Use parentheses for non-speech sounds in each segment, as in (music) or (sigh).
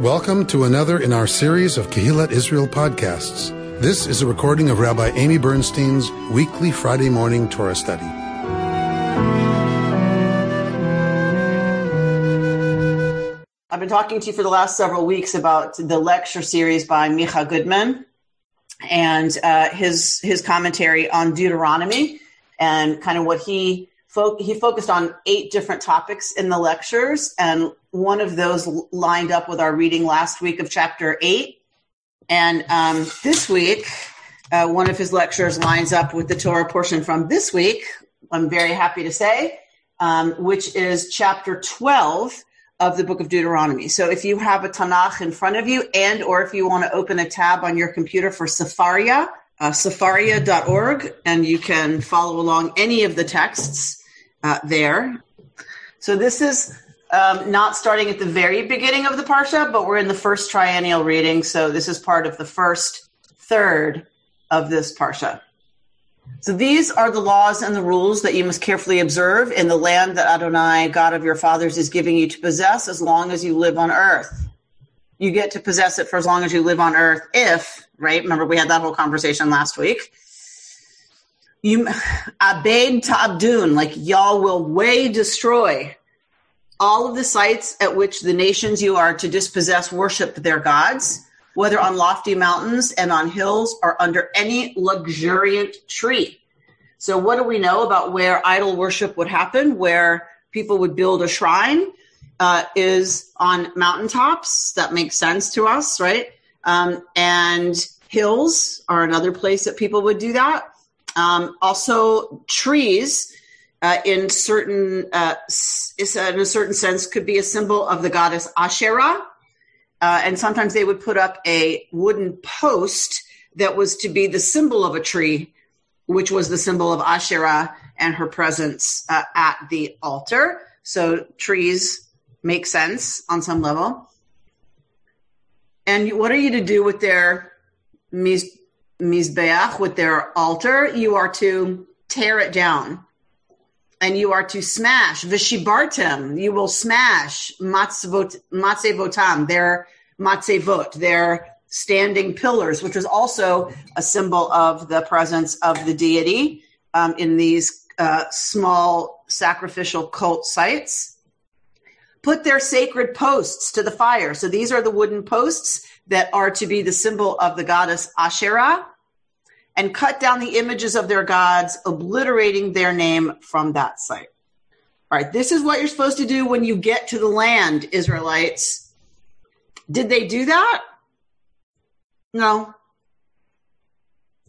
Welcome to another in our series of Kehillat Israel podcasts. This is a recording of Rabbi Amy Bernstein's weekly Friday morning Torah study. I've been talking to you for the last several weeks about the lecture series by Micha Goodman and uh, his his commentary on Deuteronomy and kind of what he fo- he focused on eight different topics in the lectures, and one of those lined up with our reading last week of chapter eight. And um, this week, uh, one of his lectures lines up with the Torah portion from this week. I'm very happy to say, um, which is chapter 12 of the book of Deuteronomy. So if you have a Tanakh in front of you and or if you want to open a tab on your computer for safaria uh, sefaria.org, and you can follow along any of the texts uh, there. So this is um, not starting at the very beginning of the parsha, but we're in the first triennial reading. So this is part of the first third of this parsha. So these are the laws and the rules that you must carefully observe in the land that Adonai, God of your fathers, is giving you to possess as long as you live on earth. You get to possess it for as long as you live on earth if, right? Remember, we had that whole conversation last week you abed ta'abdun, like y'all will way destroy all of the sites at which the nations you are to dispossess worship their gods, whether on lofty mountains and on hills or under any luxuriant tree. So what do we know about where idol worship would happen, where people would build a shrine? Uh, is on mountaintops. That makes sense to us, right? Um, and hills are another place that people would do that. Um, also, trees uh, in certain uh, in a certain sense could be a symbol of the goddess Asherah, uh, and sometimes they would put up a wooden post that was to be the symbol of a tree, which was the symbol of Asherah and her presence uh, at the altar. So trees make sense on some level. And what are you to do with their Mizbeach, with their altar, you are to tear it down. And you are to smash vishibartem. You will smash matzevotam, their matzevot, their standing pillars, which was also a symbol of the presence of the deity um, in these uh, small sacrificial cult sites. Put their sacred posts to the fire. So these are the wooden posts that are to be the symbol of the goddess Asherah and cut down the images of their gods, obliterating their name from that site. All right, this is what you're supposed to do when you get to the land, Israelites. Did they do that? No.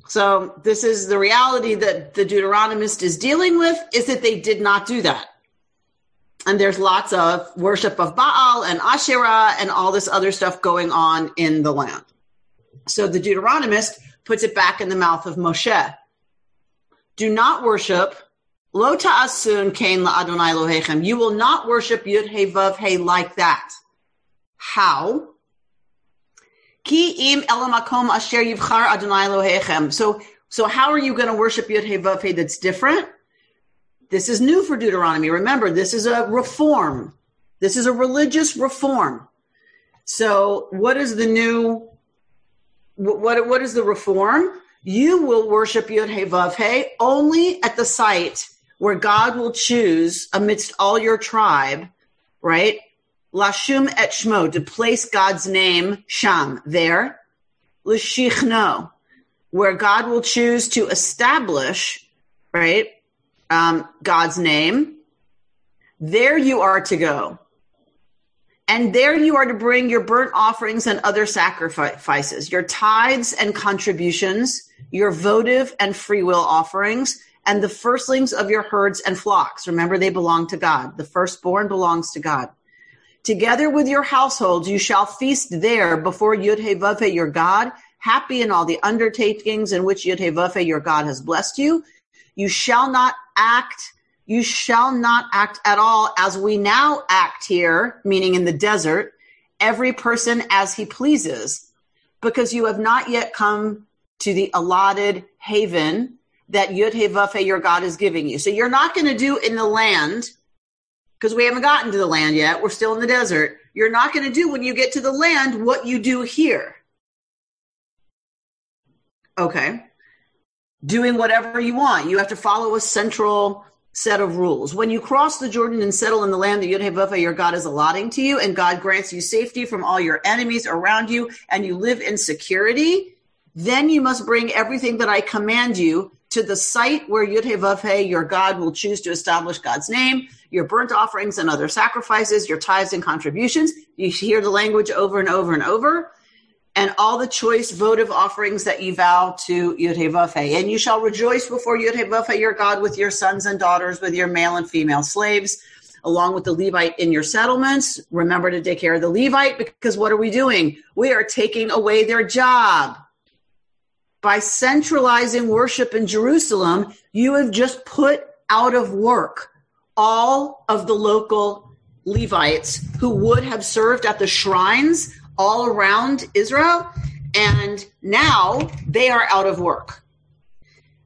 So this is the reality that the Deuteronomist is dealing with is that they did not do that. And there's lots of worship of Baal and Asherah and all this other stuff going on in the land. So the Deuteronomist puts it back in the mouth of Moshe. Do not worship Lo ta'asun kain la Adonai Lohechem. You will not worship Yud He Vav He like that. How? Ki im asher yivchar Adonai Lohechem. So, so how are you going to worship Yud He Vav He that's different? This is new for Deuteronomy. Remember, this is a reform. This is a religious reform. So, what is the new what, what is the reform? You will worship Yud He Vav He only at the site where God will choose amidst all your tribe, right? Lashum et Shmo, to place God's name, Sham, there. L'shichno, where God will choose to establish, right, um, God's name. There you are to go. And there you are to bring your burnt offerings and other sacrifices, your tithes and contributions, your votive and free will offerings, and the firstlings of your herds and flocks. Remember, they belong to God. The firstborn belongs to God. Together with your households, you shall feast there before Yud your God, happy in all the undertakings in which Yud your God has blessed you. You shall not act you shall not act at all as we now act here, meaning in the desert, every person as he pleases, because you have not yet come to the allotted haven that Yud He your God is giving you. So you're not going to do in the land because we haven't gotten to the land yet. We're still in the desert. You're not going to do when you get to the land what you do here. Okay. Doing whatever you want. You have to follow a central set of rules. When you cross the Jordan and settle in the land that Yud He Vav He, your God, is allotting to you, and God grants you safety from all your enemies around you, and you live in security, then you must bring everything that I command you to the site where Yud He Vav He, your God, will choose to establish God's name, your burnt offerings and other sacrifices, your tithes and contributions. You hear the language over and over and over and all the choice votive offerings that you vow to Yud He Vav He. And you shall rejoice before Yud He Vav He, your God, with your sons and daughters, with your male and female slaves, along with the Levite in your settlements. Remember to take care of the Levite because what are we doing? We are taking away their job. By centralizing worship in Jerusalem, you have just put out of work all of the local Levites who would have served at the shrines all around Israel, and now they are out of work.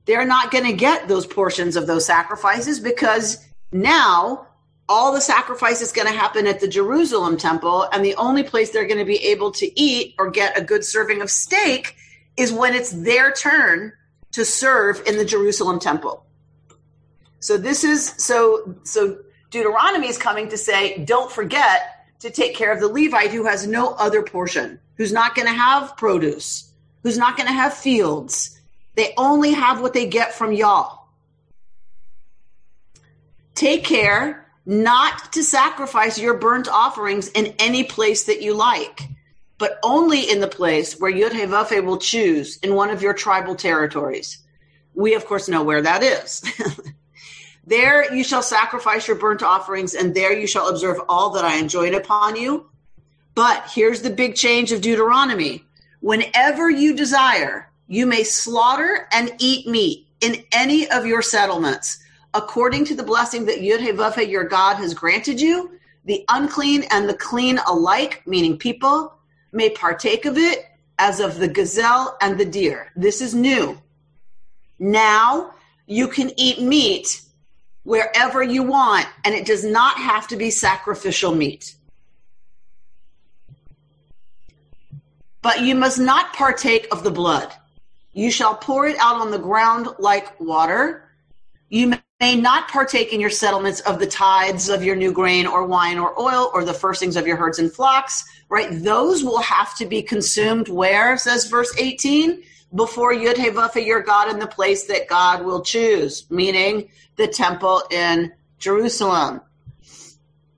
They're not going to get those portions of those sacrifices because now all the sacrifice is going to happen at the Jerusalem temple, and the only place they're going to be able to eat or get a good serving of steak is when it's their turn to serve in the Jerusalem temple. So this is so so Deuteronomy is coming to say, don't forget to take care of the Levite who has no other portion, who's not going to have produce, who's not going to have fields. They only have what they get from y'all. Take care not to sacrifice your burnt offerings in any place that you like, but only in the place where Yud will choose in one of your tribal territories. We, of course, know where that is. (laughs) There you shall sacrifice your burnt offerings, and there you shall observe all that I enjoined upon you. But here's the big change of Deuteronomy. Whenever you desire, you may slaughter and eat meat in any of your settlements, according to the blessing that Yud your God, has granted you. The unclean and the clean alike, meaning people, may partake of it as of the gazelle and the deer. This is new. Now you can eat meat wherever you want, and it does not have to be sacrificial meat. But you must not partake of the blood. You shall pour it out on the ground like water. You may not partake in your settlements of the tithes of your new grain or wine or oil or the firstings of your herds and flocks, right? Those will have to be consumed where, says verse 18? Before Yud He Vav He your God in the place that God will choose, meaning the temple in Jerusalem.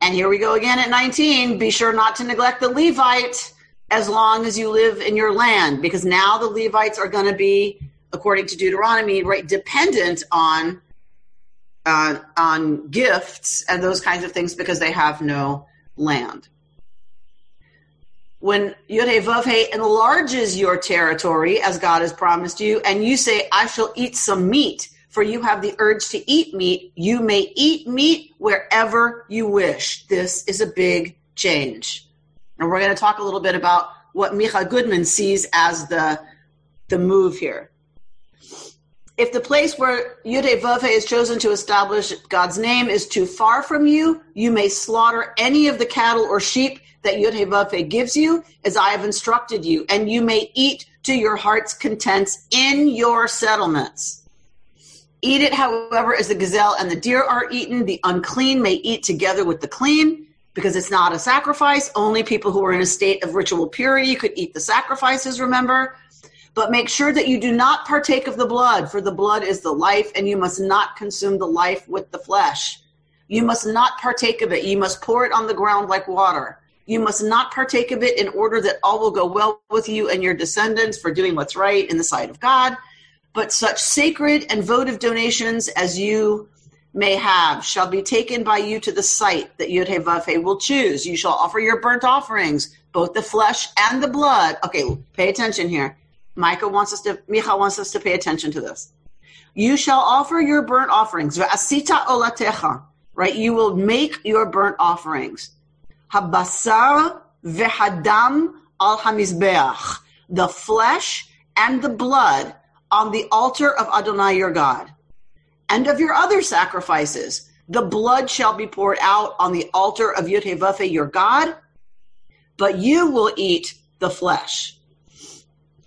And here we go again at 19. Be sure not to neglect the Levite as long as you live in your land, because now the Levites are going to be, according to Deuteronomy, right, dependent on uh, on gifts and those kinds of things because they have no land when Yud enlarges your territory as God has promised you, and you say, I shall eat some meat, for you have the urge to eat meat, you may eat meat wherever you wish. This is a big change. And we're going to talk a little bit about what Micha Goodman sees as the, the move here. If the place where Yudhe is chosen to establish God's name is too far from you, you may slaughter any of the cattle or sheep that Yud gives you as I have instructed you, and you may eat to your heart's content in your settlements. Eat it, however, as the gazelle and the deer are eaten. The unclean may eat together with the clean, because it's not a sacrifice. Only people who are in a state of ritual purity could eat the sacrifices, remember? But make sure that you do not partake of the blood, for the blood is the life, and you must not consume the life with the flesh. You must not partake of it. You must pour it on the ground like water. You must not partake of it in order that all will go well with you and your descendants for doing what's right in the sight of God. But such sacred and votive donations as you may have shall be taken by you to the site that Yud will choose. You shall offer your burnt offerings, both the flesh and the blood. Okay, pay attention here. Micah wants us to, Micha wants us to pay attention to this. You shall offer your burnt offerings. Olatecha, right? You will make your burnt offerings habasar vehadam al hamizbeach, the flesh and the blood on the altar of Adonai your God, and of your other sacrifices, The blood shall be poured out on the altar of Yud your God, but you will eat the flesh.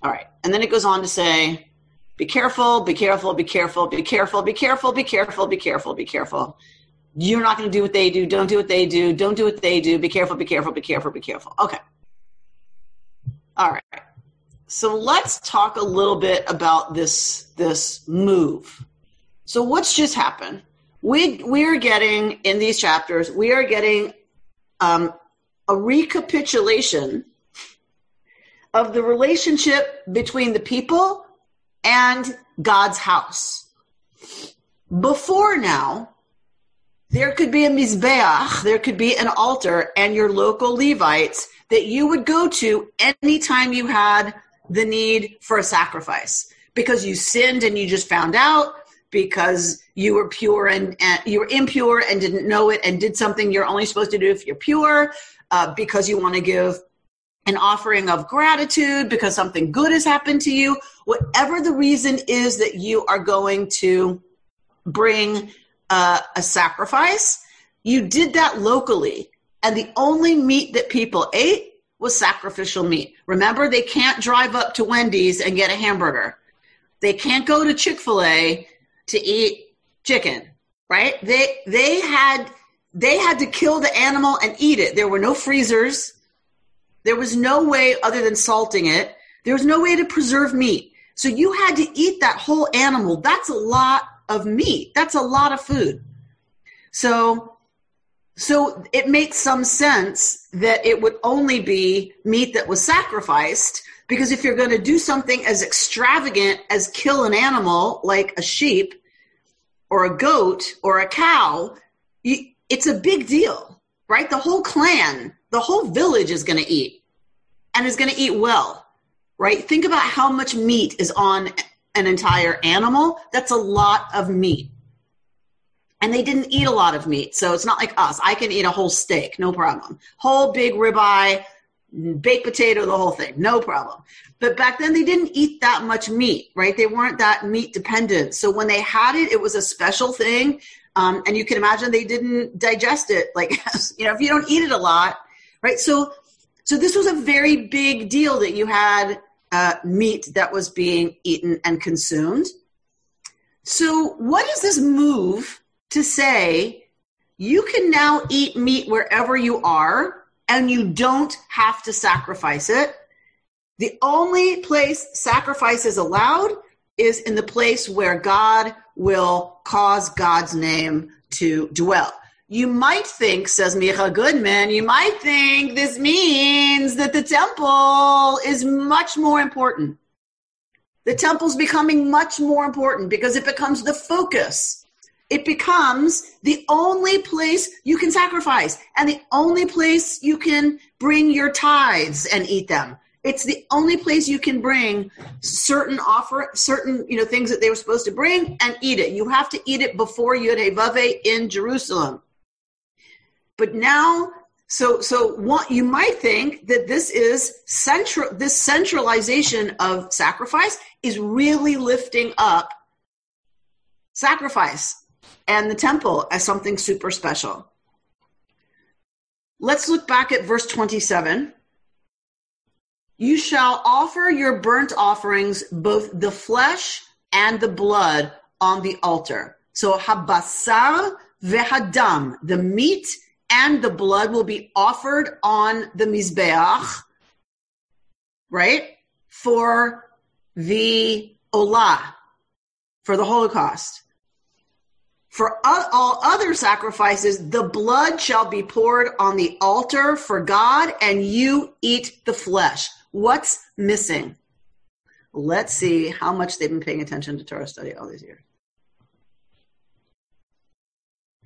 All right. And then it goes on to say, be careful, be careful, be careful, be careful, be careful, be careful, be careful, be careful, be careful. You're not going to do what they do. Don't do what they do. Don't do what they do. Be careful, be careful, be careful, be careful. Okay. All right. So let's talk a little bit about this this move. So what's just happened? We we are getting in these chapters, we are getting um, a recapitulation of the relationship between the people and God's house. Before now, there could be a mizbeach, there could be an altar, and your local Levites that you would go to anytime you had the need for a sacrifice. Because you sinned and you just found out because you were pure and, and you were impure and didn't know it and did something you're only supposed to do if you're pure uh, because you want to give an offering of gratitude because something good has happened to you. Whatever the reason is that you are going to bring uh, a sacrifice you did that locally and the only meat that people ate was sacrificial meat. Remember, they can't drive up to Wendy's and get a hamburger. They can't go to Chick-fil-A to eat chicken, right? They they had they had to kill the animal and eat it. There were no freezers. There was no way other than salting it. There was no way to preserve meat. So you had to eat that whole animal. That's a lot of meat. That's a lot of food. So so it makes some sense that it would only be meat that was sacrificed because if you're going to do something as extravagant as kill an animal like a sheep or a goat or a cow, you, it's a big deal, right? The whole clan, the whole village is going to eat and is going to eat well, right? Think about how much meat is on an entire animal. That's a lot of meat and they didn't eat a lot of meat. So it's not like us. I can eat a whole steak, no problem. Whole big ribeye, baked potato, the whole thing, no problem. But back then they didn't eat that much meat, right? They weren't that meat dependent. So when they had it, it was a special thing. Um, and you can imagine they didn't digest it. (laughs) Like, you know, if you don't eat it a lot, right? So, so this was a very big deal that you had uh, meat that was being eaten and consumed. So what is this move to say you can now eat meat wherever you are and you don't have to sacrifice it. The only place sacrifice is allowed is in the place where God will cause God's name to dwell. You might think, says Micha Goodman, you might think this means that the temple is much more important. The temple's becoming much more important because it becomes the focus it becomes the only place you can sacrifice and the only place you can bring your tithes and eat them. It's the only place you can bring certain offer, certain you know things that they were supposed to bring and eat it. You have to eat it before Yud Vave in Jerusalem. But now, so so what you might think that this is central. This centralization of sacrifice is really lifting up sacrifice and the temple as something super special. Let's look back at verse 27. You shall offer your burnt offerings, both the flesh and the blood, on the altar. So habasar vehadam, the meat and the blood will be offered on the mizbeach, right? For the olah, for the Holocaust. For all other sacrifices, the blood shall be poured on the altar for God, and you eat the flesh. What's missing? Let's see how much they've been paying attention to Torah study all these years.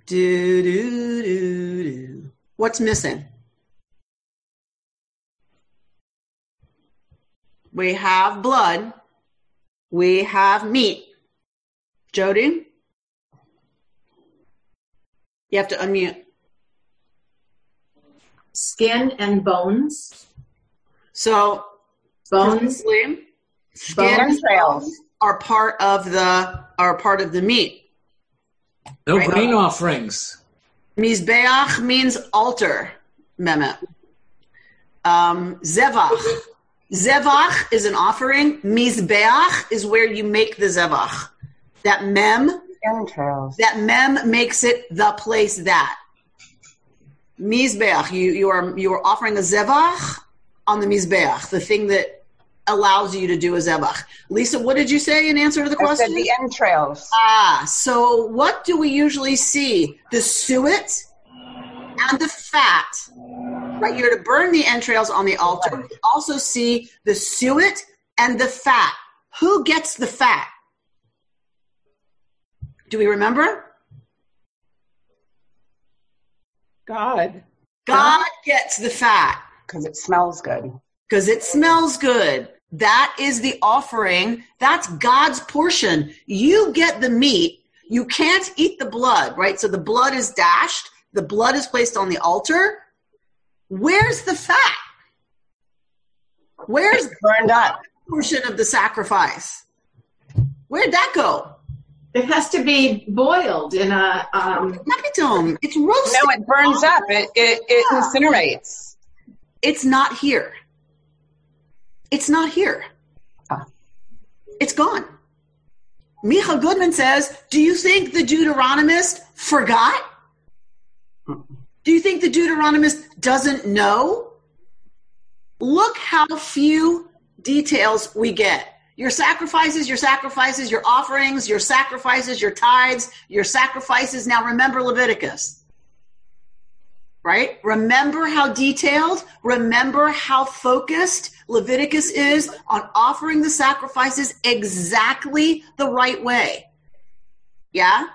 Do, do, do, do. What's missing? We have blood. We have meat. Jody? You have to unmute. Skin and bones. So bones, skin and bones are part of the are part of the meat. No Right. grain offerings. Mizbeach means altar, Mehmet. Um, zevach. Zevach is an offering. Mizbeach is where you make the zevach. That mem, Entrails. that mem makes it the place that. Mizbeach, you, you are you are offering a zevach on the mizbeach, the thing that allows you to do a zevach. Lisa, what did you say in answer to the I question? the entrails. Ah, so what do we usually see? The suet and the fat. Right, you're to burn the entrails on the altar. We also see the suet and the fat. Who gets the fat? Do we remember? God. God gets the fat Because it smells good. Because it smells good. That is the offering. That's God's portion. You get the meat. You can't eat the blood, right? So the blood is dashed. The blood is placed on the altar. Where's the fat? Where's the Burned up. portion of the sacrifice? Where'd that go? It has to be boiled in a. Um, Epitome. It's roasted. No, it burns up. It, it, it incinerates. It's not here. It's not here. Ah. It's gone. Micha Goodman says, Do you think the Deuteronomist forgot? Do you think the Deuteronomist doesn't know? Look how few details we get. Your sacrifices, your sacrifices, your offerings, your sacrifices, your tithes, your sacrifices. Now remember Leviticus right? Remember how detailed, remember how focused Leviticus is on offering the sacrifices exactly the right way. Yeah?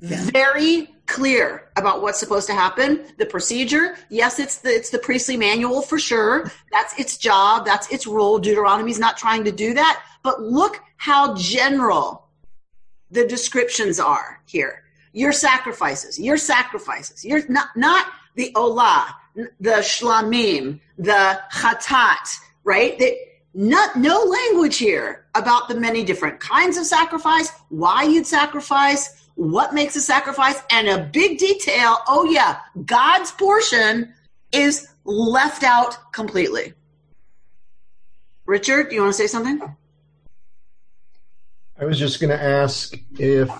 Very clear about what's supposed to happen. The procedure, yes, it's the it's the priestly manual for sure. That's its job, that's its role. Deuteronomy's not trying to do that, but look how general the descriptions are here. Your sacrifices, your sacrifices. You're not not the olah, the shlamim, the chatat, right? That not no language here about the many different kinds of sacrifice, why you'd sacrifice, what makes a sacrifice, and a big detail. Oh yeah, God's portion is left out completely. Richard, do you want to say something? I was just going to ask if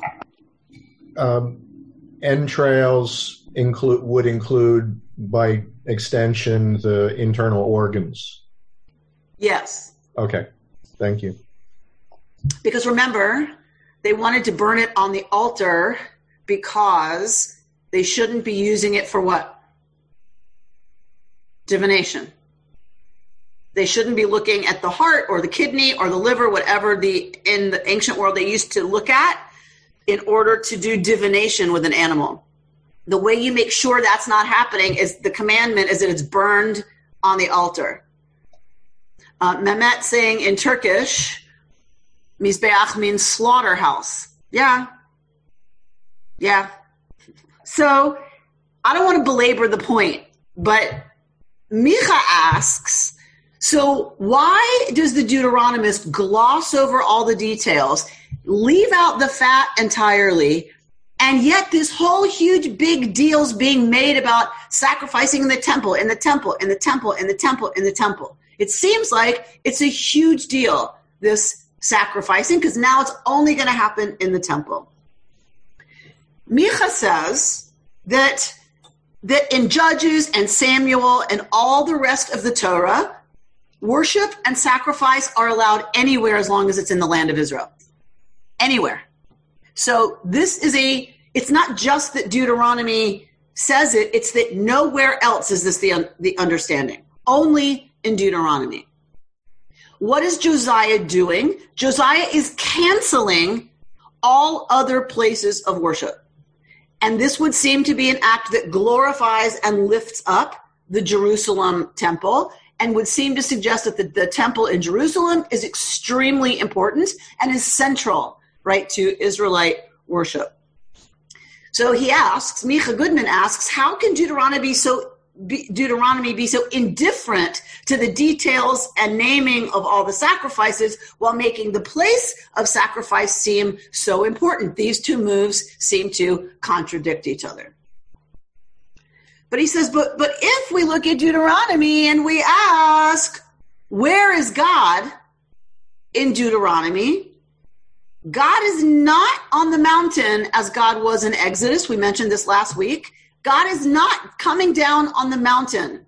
um, entrails include would include by extension the internal organs. Yes. Okay, thank you. Because remember, they wanted to burn it on the altar because they shouldn't be using it for what? Divination. They shouldn't be looking at the heart or the kidney or the liver, whatever the in the ancient world they used to look at in order to do divination with an animal. The way you make sure that's not happening is the commandment is that it's burned on the altar. Uh, Mehmet saying in Turkish, Mizbeach means slaughterhouse. Yeah. Yeah. So I don't want to belabor the point, but Micha asks, so why does the Deuteronomist gloss over all the details, leave out the fat entirely, and yet this whole huge big deal's being made about sacrificing in the temple, in the temple, in the temple, in the temple, in the temple. It seems like it's a huge deal, this sacrificing, because now it's only going to happen in the temple. Micha says that that in Judges and Samuel and all the rest of the Torah, worship and sacrifice are allowed anywhere as long as it's in the land of Israel. Anywhere. So this is a, it's not just that Deuteronomy says it, it's that nowhere else is this the, the understanding. Only in Deuteronomy. What is Josiah doing? Josiah is canceling all other places of worship. And this would seem to be an act that glorifies and lifts up the Jerusalem temple and would seem to suggest that the, the temple in Jerusalem is extremely important and is central, right, to Israelite worship. So he asks, Micha Goodman asks, how can Deuteronomy be so Deuteronomy be so indifferent to the details and naming of all the sacrifices while making the place of sacrifice seem so important? These two moves seem to contradict each other. But he says, but, but if we look at Deuteronomy and we ask, where is God in Deuteronomy? God is not on the mountain as God was in Exodus. We mentioned this last week. God is not coming down on the mountain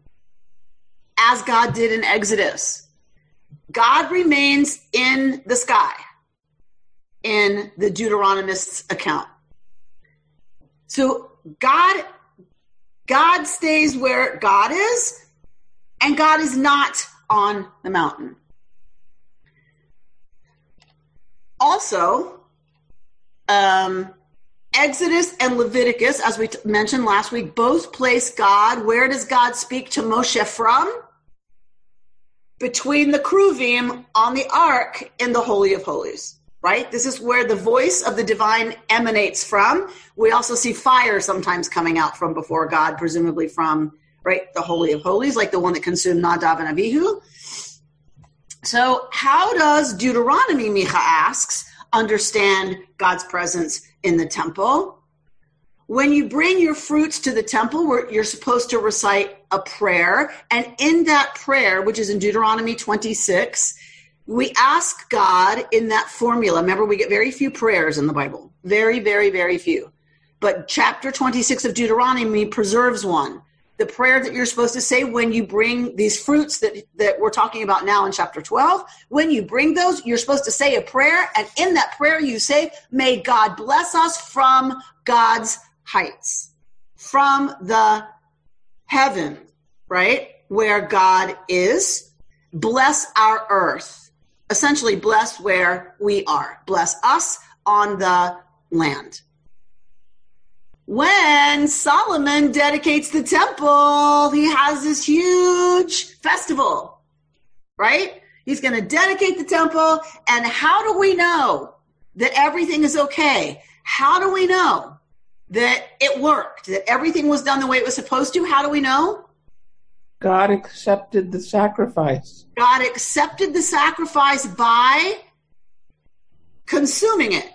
as God did in Exodus. God remains in the sky in the Deuteronomist's account. So God God stays where God is and God is not on the mountain. Also, um, Exodus and Leviticus, as we t- mentioned last week, both place God. Where does God speak to Moshe from? Between the Kruvim on the ark in the Holy of Holies, right? This is where the voice of the divine emanates from. We also see fire sometimes coming out from before God, presumably from, right, the Holy of Holies, like the one that consumed Nadav and Abihu. So, how does Deuteronomy, Micha asks, understand God's presence in the temple? When you bring your fruits to the temple, you're supposed to recite a prayer. And in that prayer, which is in Deuteronomy 26, we ask God in that formula. Remember, we get very few prayers in the Bible. Very, very, very few. But chapter 26 of Deuteronomy preserves one the prayer that you're supposed to say when you bring these fruits that, that we're talking about now in chapter 12. When you bring those, you're supposed to say a prayer. And in that prayer, you say, May God bless us from God's heights, from the heaven, right? Where God is. Bless our earth. Essentially, bless where we are. Bless us on the land when Solomon dedicates the temple, he has this huge festival, right? He's going to dedicate the temple. And how do we know that everything is okay? How do we know that it worked, that everything was done the way it was supposed to? How do we know? God accepted the sacrifice. God accepted the sacrifice by consuming it,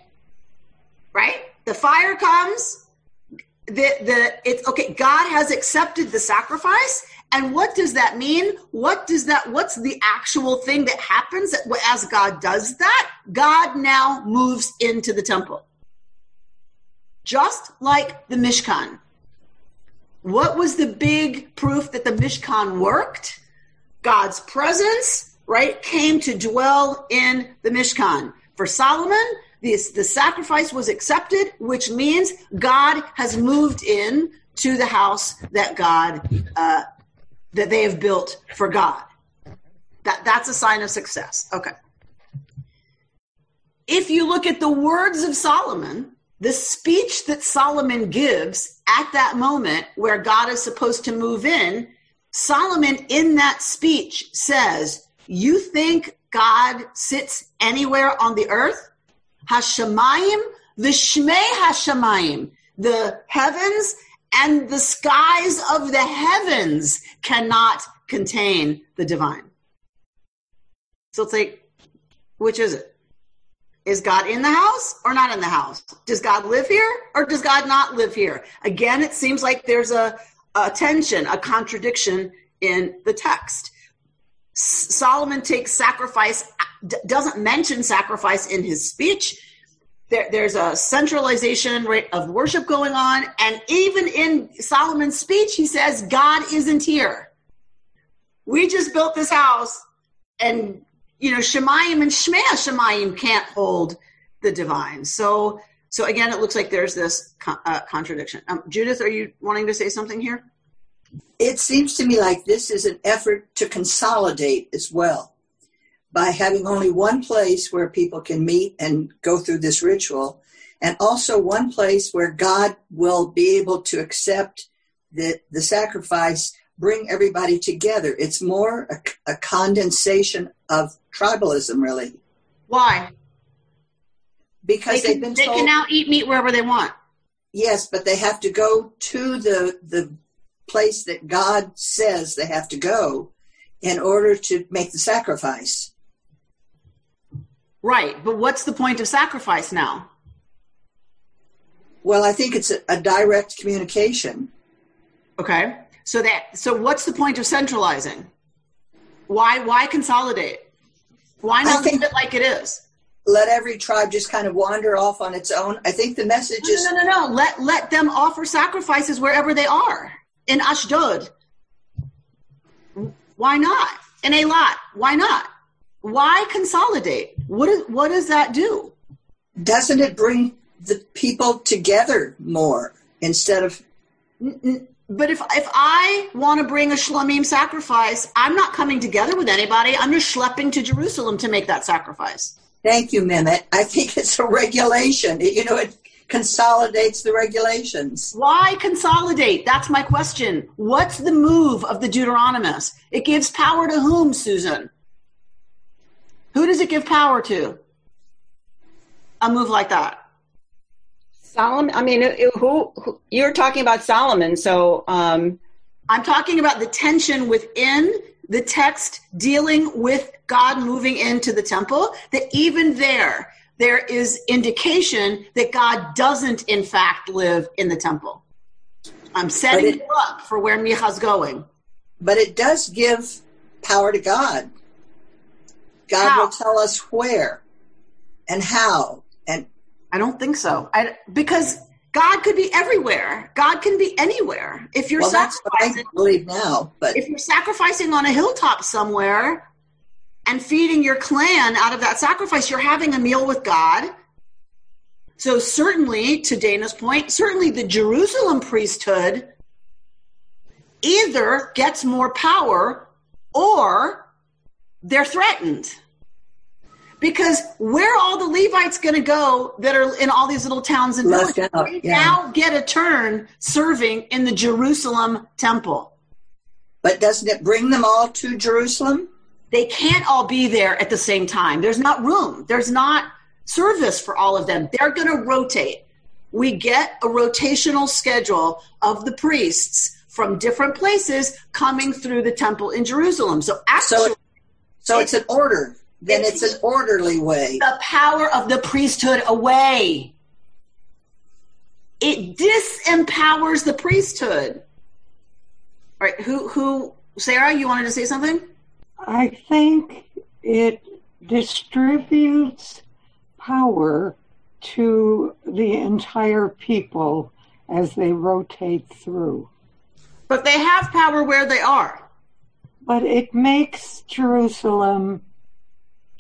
right? The fire comes, the the it's okay god has accepted the sacrifice and what does that mean? What does that what's the actual thing that happens as god does that? God now moves into the temple. Just like the mishkan. What was the big proof that the mishkan worked? God's presence right came to dwell in the mishkan. For solomon the, the sacrifice was accepted, which means God has moved in to the house that God uh, that they have built for God. That that's a sign of success. Okay. If you look at the words of Solomon, the speech that Solomon gives at that moment where God is supposed to move in, Solomon in that speech says, You think God sits anywhere on the earth? Hashemayim, the Shmei Hashemayim, the heavens and the skies of the heavens cannot contain the divine. So it's like, which is it? Is God in the house or not in the house? Does God live here or does God not live here? Again, it seems like there's a, a tension, a contradiction in the text. Solomon takes sacrifice, doesn't mention sacrifice in his speech. There, there's a centralization of worship going on. And even in Solomon's speech, he says, God isn't here. We just built this house and, you know, Shemayim and Shmei Shemayim can't hold the divine. So, so again, it looks like there's this uh, contradiction. Um, Judith, are you wanting to say something here? It seems to me like this is an effort to consolidate as well by having only one place where people can meet and go through this ritual and also one place where god will be able to accept the, the sacrifice bring everybody together. It's more a, a condensation of tribalism really. Why? Because they have been they told, can now eat meat wherever they want. Yes but they have to go to the the place that God says they have to go in order to make the sacrifice. Right, but what's the point of sacrifice now? Well, I think it's a, a direct communication. Okay. So that so what's the point of centralizing? Why why consolidate? Why not leave it like it is? Let every tribe just kind of wander off on its own. I think the message is No, no, no, no. Let let them offer sacrifices wherever they are. In Ashdod. Why not? In Eilat. Why not? Why consolidate? What is, what does that do? doesn't it bring the people together more instead of But if if I want to bring a shlamim sacrifice, I'm not coming together with anybody. I'm just schlepping to Jerusalem to make that sacrifice. thank you mehmet i think it's a regulation you know it consolidates the regulations Why consolidate? That's my question. What's the move of the Deuteronomist? It gives power to whom, Susan? Who does it give power to? A move like that. Solomon. I mean, it- it- who, who you're talking about Solomon? So, um, I'm talking about the tension within the text dealing with God moving into the temple, that even there, there is indication that God doesn't, in fact, live in the temple. I'm setting it- you up for where Micha's going. but it does give power to god god How? will tell us where and how and I don't think so. I, because God could be everywhere. God can be anywhere. If you're well that's what i sacrificing, believe now but if you're sacrificing on a hilltop somewhere and feeding your clan out of that sacrifice, you're having a meal with God. So certainly, to Dana's point, certainly the Jerusalem priesthood either gets more power or they're threatened. Because where are all the Levites going to go that are in all these little towns and Left villages? out, They yeah. now get a turn serving in the Jerusalem temple. but doesn't it bring them all to jerusalem they can't all be there at the same time. There's not room. There's not service for all of them. They're going to rotate. We get a rotational schedule of the priests from different places coming through the temple in Jerusalem. So actually, so so it's an order then It's- it's an orderly way the power of the priesthood away. It disempowers the priesthood. All right, who who Sarah, you wanted to say something? I think it distributes power to the entire people as they rotate through. But they have power where they are. But it makes Jerusalem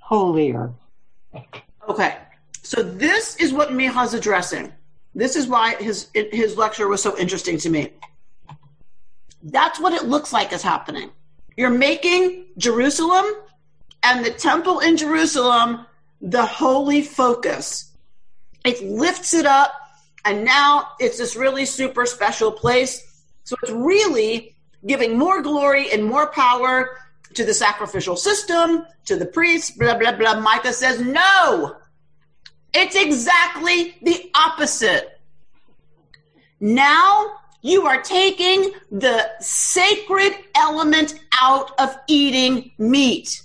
holier. Okay. So this is what Micha's addressing. This is why his his lecture was so interesting to me. That's what it looks like is happening. You're making Jerusalem and the temple in Jerusalem the holy focus. It lifts it up, and now it's this really super special place. So it's really giving more glory and more power to the sacrificial system, to the priests, blah, blah, blah. Micah says, no, it's exactly the opposite. Now you are taking the sacred element out of eating meat.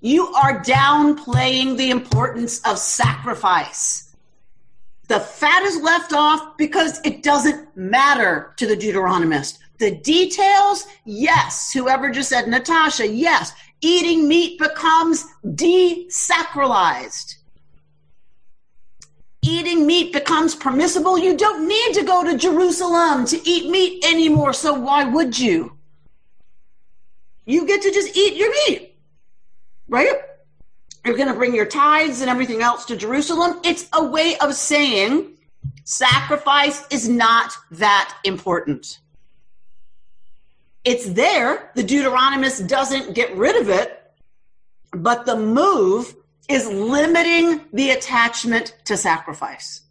You are downplaying the importance of sacrifice. The fat is left off because it doesn't matter to the Deuteronomist. The details, yes. Whoever just said, Natasha, yes. Eating meat becomes desacralized. Eating meat becomes permissible. You don't need to go to Jerusalem to eat meat anymore, so why would you? You get to just eat your meat, right? You're going to bring your tithes and everything else to Jerusalem. It's a way of saying sacrifice is not that important. It's there. The Deuteronomist doesn't get rid of it, but the move is limiting the attachment to sacrifice.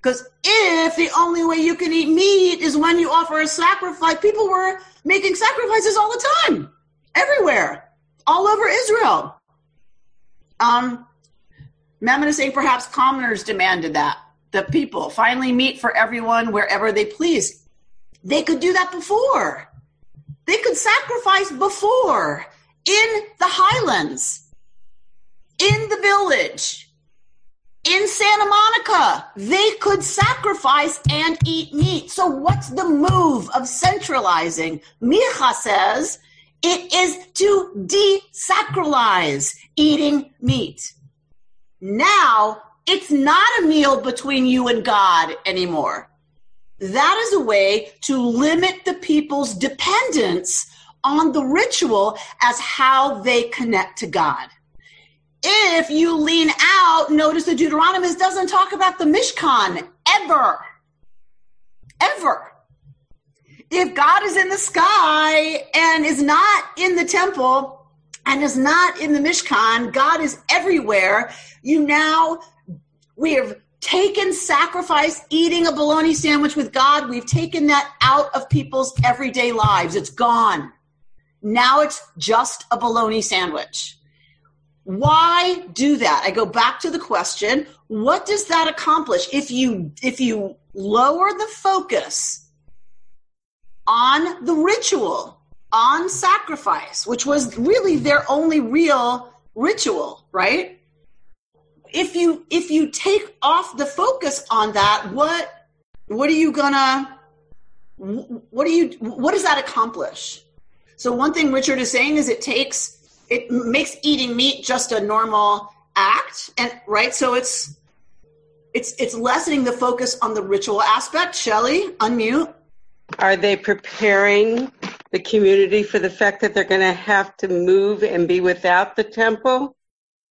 Because if the only way you can eat meat is when you offer a sacrifice, people were making sacrifices all the time, everywhere, all over Israel. Um, Mammon is saying perhaps commoners demanded that. The people finally meet for everyone wherever they please. They could do that before. They could sacrifice before in the highlands, in the village, in Santa Monica. They could sacrifice and eat meat. So what's the move of centralizing? Micha says it is to desacralize eating meat. Now it's not a meal between you and God anymore. That is a way to limit the people's dependence on the ritual as how they connect to God. If you lean out, notice the Deuteronomist doesn't talk about the Mishkan ever. Ever. If God is in the sky and is not in the temple and is not in the Mishkan, God is everywhere. You now, we have taken sacrifice, eating a bologna sandwich with God, we've taken that out of people's everyday lives. It's gone. Now it's just a bologna sandwich. Why do that? I go back to the question, what does that accomplish if you if you lower the focus on the ritual, on sacrifice, which was really their only real ritual, right? If you if you take off the focus on that, what what are you gonna what do you what does that accomplish? So one thing Richard is saying is it takes it makes eating meat just a normal act and right so it's it's it's lessening the focus on the ritual aspect. Shelly, unmute. Are they preparing the community for the fact that they're going to have to move and be without the temple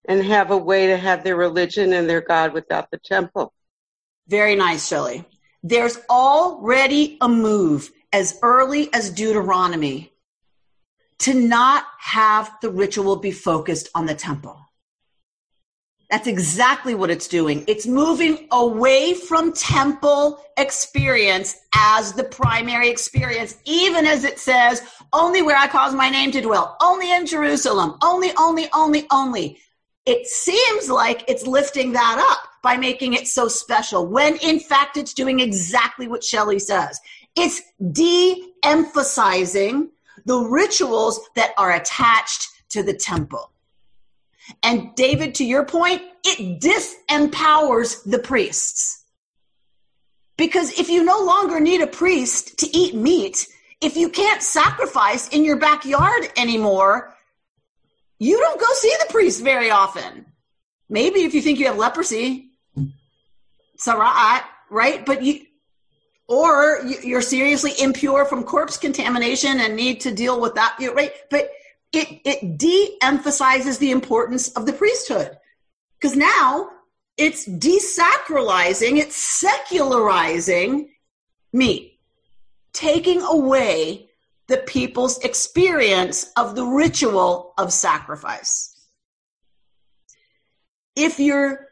and have a way to have their religion and their God without the temple? Very nice, Shelley. There's already a move as early as Deuteronomy to not have the ritual be focused on the temple. That's exactly what it's doing. It's moving away from temple experience as the primary experience, even as it says, only where I cause my name to dwell, only in Jerusalem, only, only, only, only. It seems like it's lifting that up by making it so special, when in fact it's doing exactly what Shelley says. It's de emphasizing the rituals that are attached to the temple. And David, to your point, it disempowers the priests. Because if you no longer need a priest to eat meat, if you can't sacrifice in your backyard anymore, you don't go see the priest very often. Maybe if you think you have leprosy, tzara'at, right? But you, or you're seriously impure from corpse contamination and need to deal with that, right? But it, it de-emphasizes the importance of the priesthood because now it's desacralizing, it's secularizing me, taking away the people's experience of the ritual of sacrifice. If you're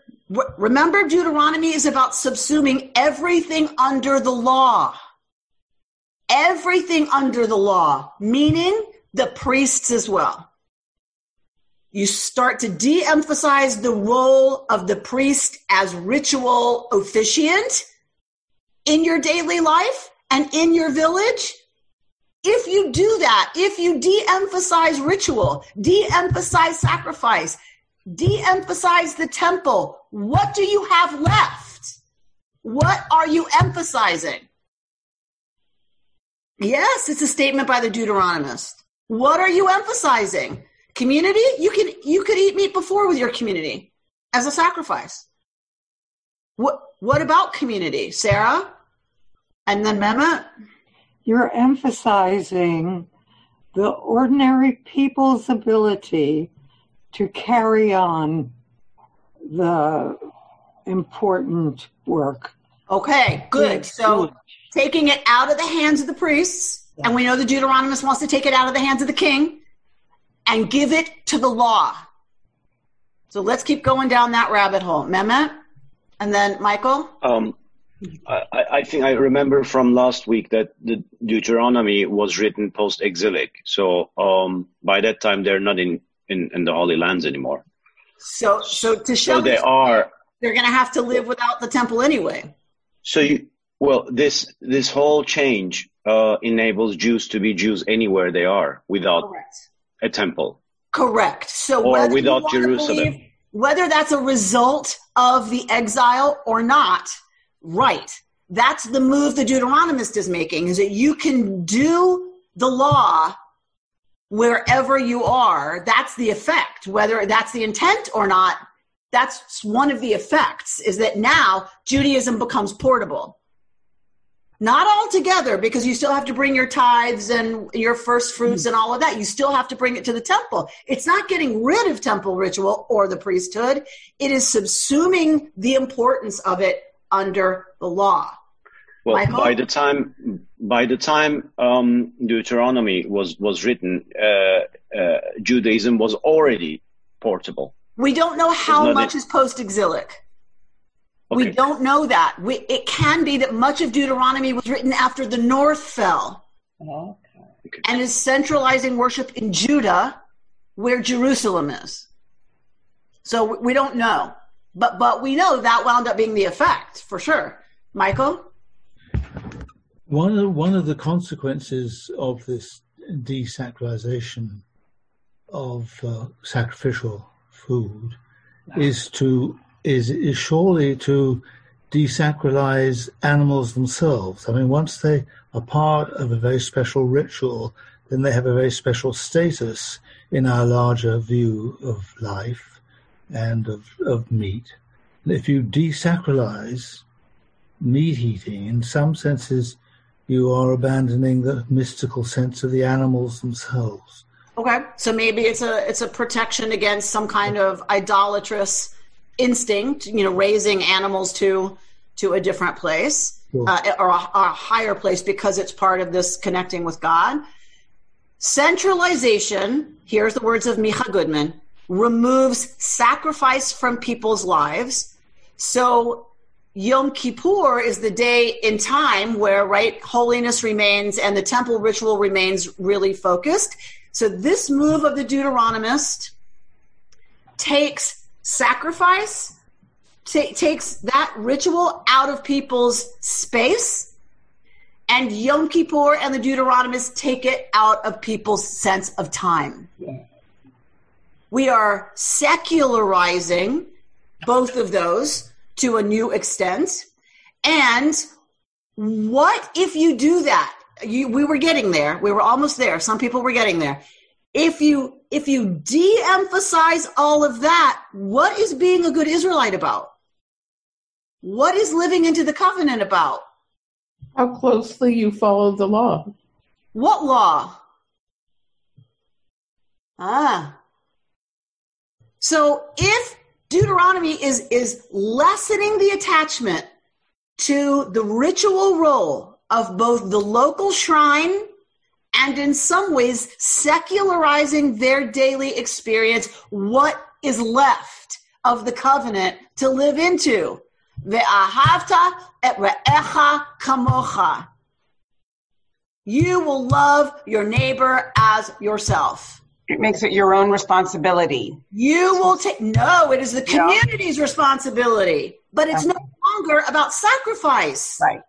remember Deuteronomy is about subsuming everything under the law. Everything under the law, meaning the priests as well. You start to de emphasize the role of the priest as ritual officiant in your daily life and in your village. If you do that, if you de emphasize ritual, de emphasize sacrifice, de emphasize the temple, what do you have left? What are you emphasizing? Yes, it's a statement by the Deuteronomist. What are you emphasizing? Community? You can you could eat meat before with your community as a sacrifice. What what about community, Sarah? And then Mehmet? You're emphasizing the ordinary people's ability to carry on the important work. Okay, good. So taking it out of the hands of the priests and we know the Deuteronomist wants to take it out of the hands of the king and give it to the law. So let's keep going down that rabbit hole. Mehmet? And then Michael? Um, I, I, think I remember from last week that the Deuteronomy was written post exilic. So um, by that time, they're not in, in, in, the Holy Lands anymore. So, so to show so they are. They're going to have to live without the temple anyway. So you, Well, this this whole change uh, enables Jews to be Jews anywhere they are without Correct. a temple. Correct. So Or without Jerusalem. believe- whether that's a result of the exile or not, right. That's the move the Deuteronomist is making, is that you can do the law wherever you are. That's the effect. Whether that's the intent or not, that's one of the effects, is that now Judaism becomes portable. Not all together, because you still have to bring your tithes and your first fruits and all of that. You still have to bring it to the temple. It's not getting rid of temple ritual or the priesthood. It is subsuming the importance of it under the law. Well, Michael? by the time by the time um, Deuteronomy was was written, uh, uh, Judaism was already portable. We don't know how Isn't that much it? is post exilic. We don't know that. We, it can be that much of Deuteronomy was written after the north fell and is centralizing worship in Judah, where Jerusalem is. So we don't know, but but we know that wound up being the effect for sure. Michael, One of, one of the consequences of this desacralization of uh, sacrificial food is to is is surely to desacralize animals themselves. I mean, once they are part of a very special ritual, then they have a very special status in our larger view of life and of, of meat. If you desacralize meat eating, in some senses, you are abandoning the mystical sense of the animals themselves. okay, so maybe it's a it's a protection against some kind of idolatrous instinct, you know, raising animals to to a different place Sure. uh, or a, a higher place because it's part of this connecting with God. Centralization, here's the words of Micha Goodman, removes sacrifice from people's lives. So Yom Kippur is the day in time where, right, holiness remains and the temple ritual remains really focused. So this move of the Deuteronomist takes sacrifice, ta- takes that ritual out of people's space, and Yom Kippur and the Deuteronomist take it out of people's sense of time. We are secularizing both of those to a new extent. And what if you do that? You, we were getting there. We were almost there. Some people were getting there. If you if you de-emphasize all of that, what is being a good Israelite about? What is living into the covenant about? How closely you follow the law. What law? Ah. So if Deuteronomy is, is lessening the attachment to the ritual role of both the local shrine and in some ways secularizing their daily experience, what is left of the covenant to live into? Ve'ahavta et re'echa kamocha. You will love your neighbor as yourself. It makes it your own responsibility. You will take, no, it is the community's responsibility, but it's no longer about sacrifice. Right.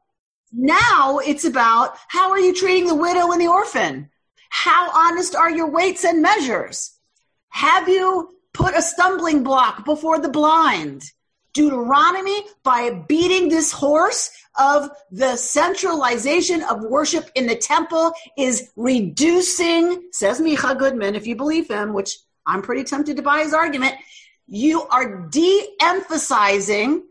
Now it's about how are you treating the widow and the orphan? How honest are your weights and measures? Have you put a stumbling block before the blind? Deuteronomy, by beating this horse of the centralization of worship in the temple, is reducing, says Micha Goodman, if you believe him, which I'm pretty tempted to buy his argument, you are de emphasizing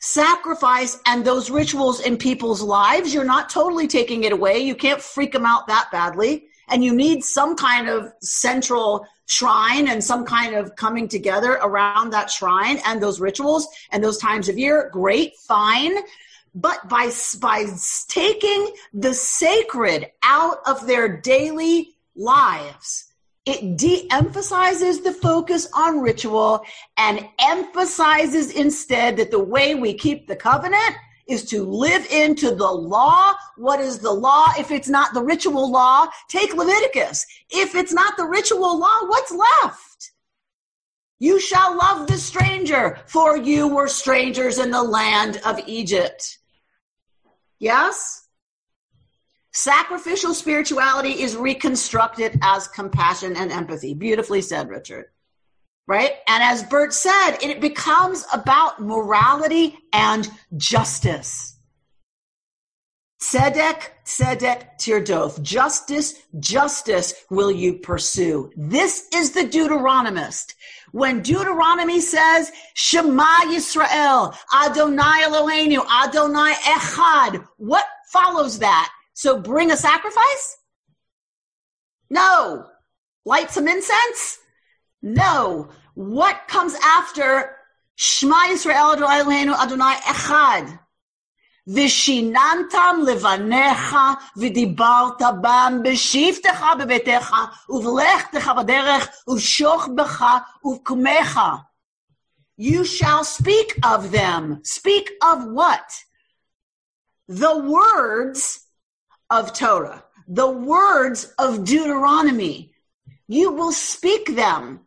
sacrifice and those rituals in people's lives. You're not totally taking it away. You can't freak them out that badly. And you need some kind of central shrine and some kind of coming together around that shrine and those rituals and those times of year. Great, fine. But by, by taking the sacred out of their daily lives, it de-emphasizes the focus on ritual and emphasizes instead that the way we keep the covenant is to live into the law. What is the law? If it's not the ritual law, take Leviticus. If it's not the ritual law, what's left? You shall love the stranger, for you were strangers in the land of Egypt. Yes? Sacrificial spirituality is reconstructed as compassion and empathy. Beautifully said, Richard. Right? And as Bert said, it becomes about morality and justice. Tzedek, tzedek, tirdof. Justice, justice will you pursue. This is the Deuteronomist. When Deuteronomy says, Shema Yisrael, Adonai Eloheinu, Adonai Echad, what follows that? So bring a sacrifice? No. Light some incense? No. What comes after Shema Israel Adonai Eloheinu Adonai Echad? Vishinantam levanecha vidibarta bam beshiftecha bebetecha uvlechtecha baderech uvshochbecha uvkumecha. You shall speak of them. Speak of what? The words of Torah. The words of Deuteronomy. You will speak them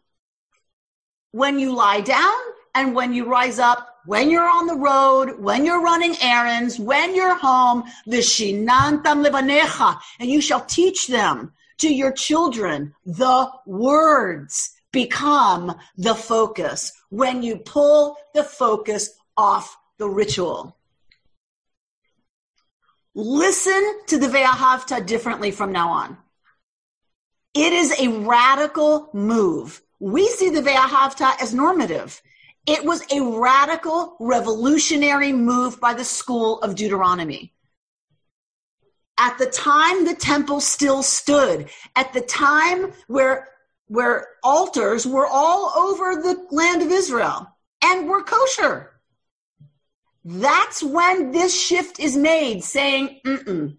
when you lie down and when you rise up, when you're on the road, when you're running errands, when you're home, vishinantam levanecha, and you shall teach them to your children. The words become the focus when you pull the focus off the ritual. Listen to the Ve'ahavta differently from now on. It is a radical move. We see the Ve'ahavta as normative. It was a radical, revolutionary move by the school of Deuteronomy. At the time the temple still stood, at the time where, where altars were all over the land of Israel and were kosher. That's when this shift is made, saying, Mm-mm.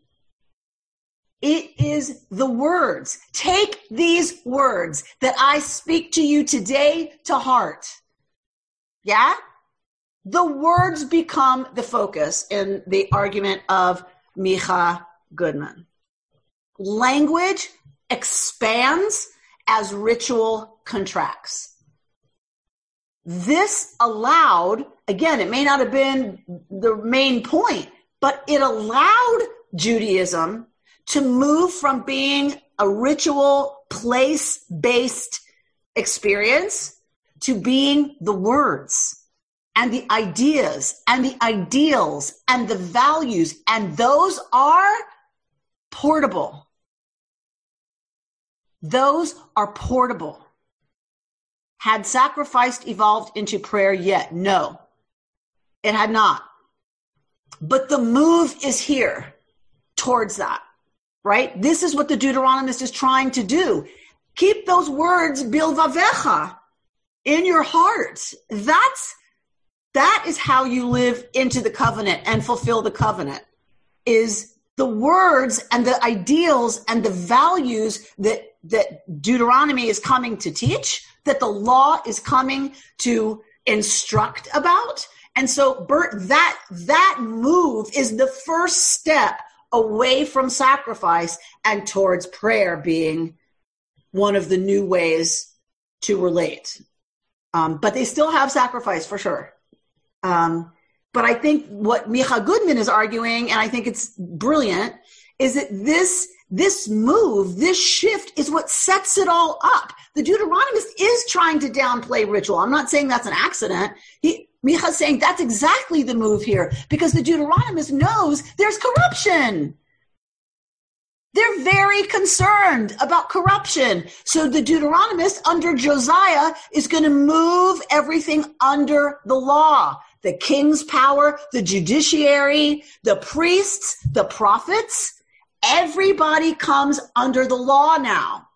It is the words. Take these words that I speak to you today to heart. Yeah? The words become the focus in the argument of Micha Goodman. Language expands as ritual contracts. This allowed, again, it may not have been the main point, but it allowed Judaism to move from being a ritual place based experience to being the words and the ideas and the ideals and the values. And those are portable. Those are portable. Had sacrifice evolved into prayer yet? No, it had not. But the move is here towards that, right? This is what the Deuteronomist is trying to do. Keep those words bilvavecha in your heart. That's that is how you live into the covenant and fulfill the covenant is the words and the ideals and the values that that Deuteronomy is coming to teach, that the law is coming to instruct about. And so Bert that that move is the first step away from sacrifice and towards prayer being one of the new ways to relate. Um, but they still have sacrifice for sure. Um, but I think what Micha Goodman is arguing, and I think it's brilliant, is that this this move, this shift is what sets it all up. The Deuteronomist is trying to downplay ritual. I'm not saying that's an accident. He, Micha's saying that's exactly the move here because the Deuteronomist knows there's corruption. They're very concerned about corruption. So the Deuteronomist under Josiah is going to move everything under the law. The king's power, the judiciary, the priests, the prophets, everybody comes under the law now.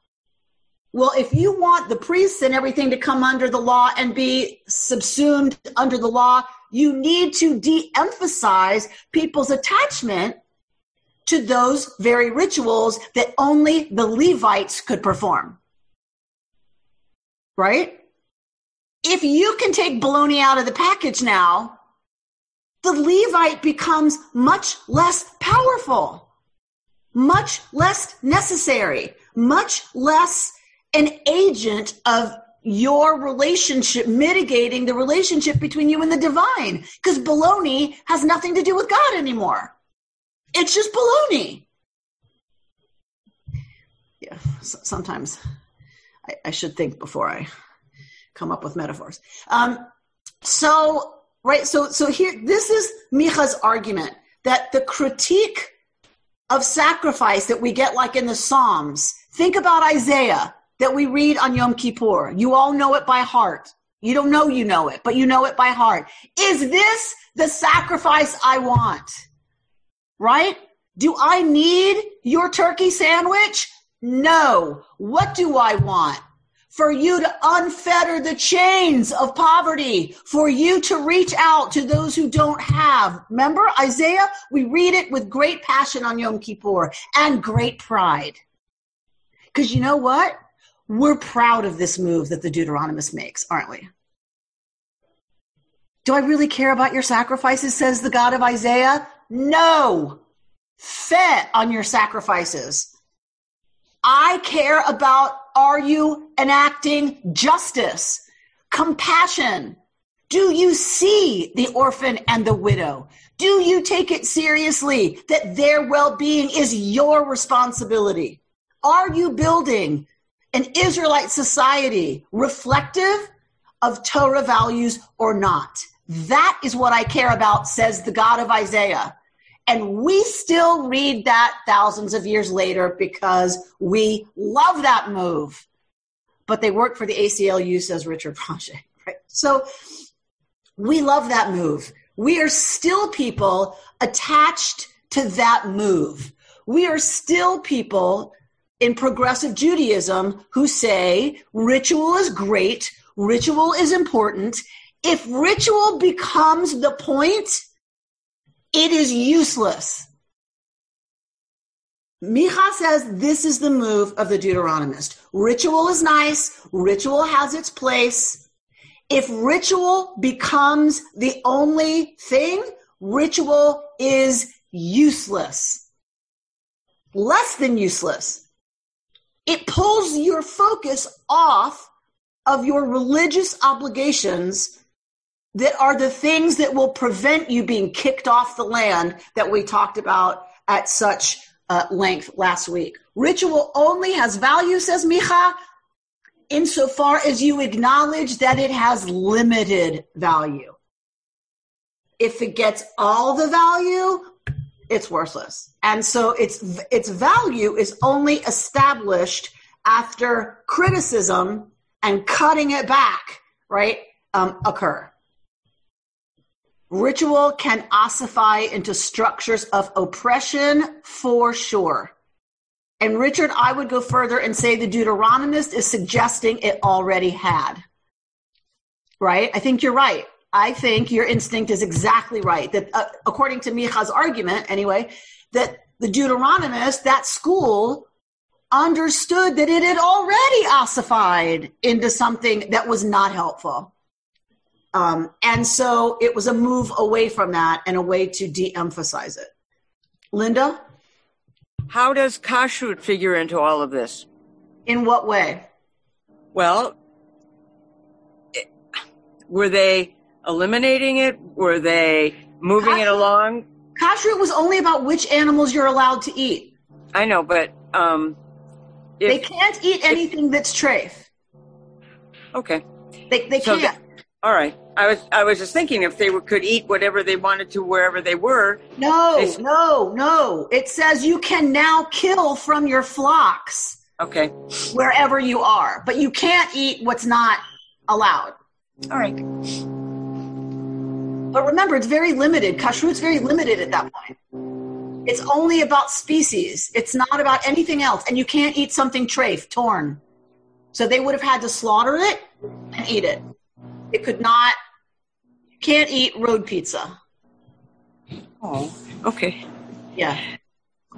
Well, if you want the priests and everything to come under the law and be subsumed under the law, you need to de emphasize people's attachment to those very rituals that only the Levites could perform. Right? If you can take baloney out of the package now, the Levite becomes much less powerful, much less necessary, much less an agent of your relationship, mitigating the relationship between you and the divine. Because baloney has nothing to do with God anymore. It's just baloney. Yeah, sometimes I, I, should think before I come up with metaphors. Um, so, right, so so here, this is Micha's argument that the critique of sacrifice that we get, like in the Psalms. Think about Isaiah that we read on Yom Kippur. You all know it by heart. You don't know you know it, but you know it by heart. Is this the sacrifice I want? Right? Do I need your turkey sandwich? No. What do I want? For you to unfetter the chains of poverty, for you to reach out to those who don't have. Remember Isaiah? We read it with great passion on Yom Kippur and great pride. Because you know what? We're proud of this move that the Deuteronomist makes, aren't we? Do I really care about your sacrifices, says the God of Isaiah? No. Fet on your sacrifices. I care about are you enacting justice, compassion? Do you see the orphan and the widow? Do you take it seriously that their well being is your responsibility? Are you building an Israelite society reflective of Torah values or not? That is what I care about, says the God of Isaiah. And we still read that thousands of years later because we love that move. But they work for the ACLU, says Richard Proche. Right? So we love that move. We are still people attached to that move. We are still people in progressive Judaism who say ritual is great, ritual is important. If ritual becomes the point, it is useless. Micha says this is the move of the Deuteronomist. Ritual is nice, ritual has its place. If ritual becomes the only thing, ritual is useless. Less than useless. It pulls your focus off of your religious obligations that are the things that will prevent you being kicked off the land that we talked about at such uh, length last week. Ritual only has value, says Micha, insofar as you acknowledge that it has limited value. If it gets all the value, it's worthless. And so its its value is only established after criticism and cutting it back, right, um, occur. Ritual can ossify into structures of oppression for sure. And Richard, I would go further and say the Deuteronomist is suggesting it already had. Right? I think you're right. I think your instinct is exactly right. That uh, according to Micha's argument, anyway, that the Deuteronomist, that school, understood that it had already ossified into something that was not helpful. Um, and so it was a move away from that and a way to de emphasize it. Linda? How does kashrut figure into all of this? In what way? Well, it, were they eliminating it? Were they moving kashrut, it along? Kashrut was only about which animals you're allowed to eat. I know, but um, if, they can't eat anything if, that's treif. Okay. They, they so can't. All right. I was I was just thinking if they were, could eat whatever they wanted to wherever they were. No, they, no, no. It says you can now kill from your flocks. Okay. Wherever you are, but you can't eat what's not allowed. All right. But remember, it's very limited. Kashrut's very limited at that point. It's only about species. It's not about anything else. And you can't eat something trafe, torn. So they would have had to slaughter it and eat it. It could not, can't eat road pizza. Oh, okay. Yeah.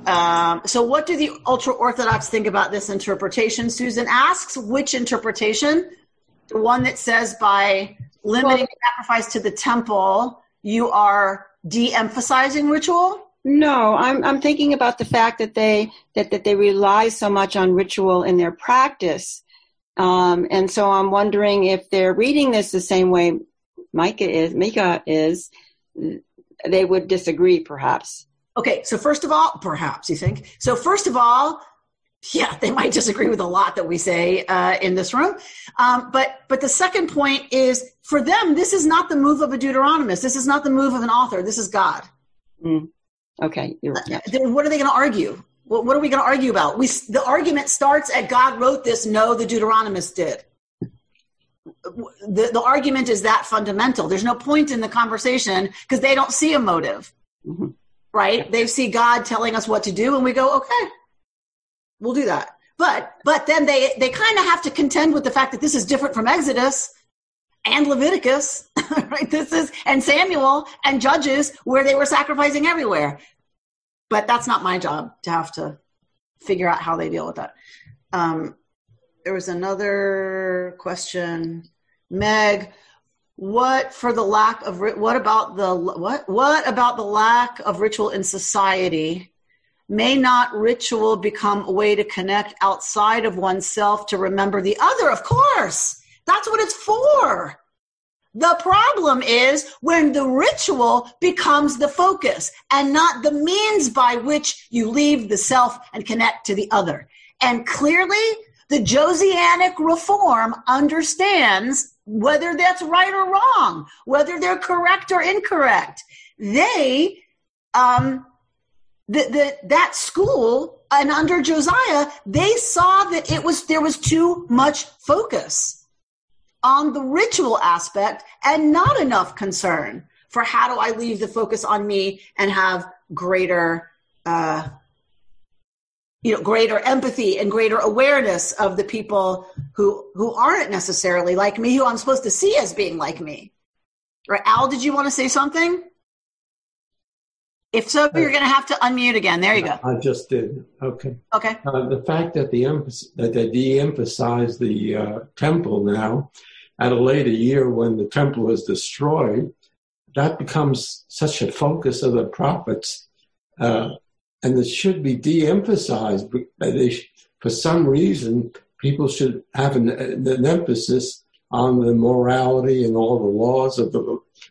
Um, so, what do the ultra Orthodox think about this interpretation? Susan asks, which interpretation? The one that says by limiting well, sacrifice to the temple, you are de emphasizing ritual? No, I'm, I'm thinking about the fact that they, that, that they rely so much on ritual in their practice um, and so I'm wondering if they're reading this the same way Micha is, Micha is, they would disagree perhaps. Okay, so first of all, perhaps you think. So first of all, yeah, they might disagree with a lot that we say uh, in this room. Um, but but the second point is for them, this is not the move of a Deuteronomist. This is not the move of an author. This is God. Mm. Okay. Then what are they going to argue? What, what are we going to argue about? We the argument starts at God wrote this. No, the Deuteronomist did. The, the argument is that fundamental. There's no point in the conversation because they don't see a motive, Mhm. right? They see God telling us what to do, and we go, okay, we'll do that. But but then they they kind of have to contend with the fact that this is different from Exodus and Leviticus, (laughs) right? This is and Samuel and Judges where they were sacrificing everywhere. But that's not my job to have to figure out how they deal with that. Um, there was another question, Meg. What for the lack of what about the what what about the lack of ritual in society? May not ritual become a way to connect outside of oneself to remember the other? Of course, that's what it's for. The problem is when the ritual becomes the focus and not the means by which you leave the self and connect to the other. And clearly, the Josianic reform understands whether that's right or wrong, whether they're correct or incorrect. They, um, the, that school and under Josiah, they saw that it was, there was too much focus on the ritual aspect and not enough concern for how do I leave the focus on me and have greater, uh, you know, greater empathy and greater awareness of the people who who aren't necessarily like me, who I'm supposed to see as being like me. Right, Al? Did you want to say something? If so, you're going to have to unmute again. There you go. I just did. Okay. Okay. Uh, the fact that the that they de-emphasize the uh, temple now at a later year when the temple was destroyed, that becomes such a focus of the prophets, uh, and it should be de-emphasized. For some reason, people should have an, an emphasis on the morality and all the laws of the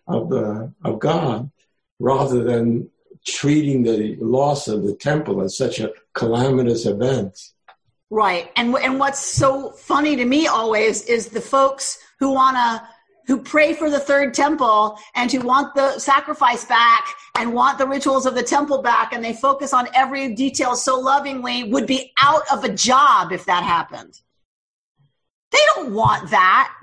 of the of God, rather than treating the loss of the temple as such a calamitous event. Right. And and what's so funny to me always is the folks who want to who pray for the third temple and who want the sacrifice back and want the rituals of the temple back and they focus on every detail so lovingly would be out of a job if that happened. They don't want that.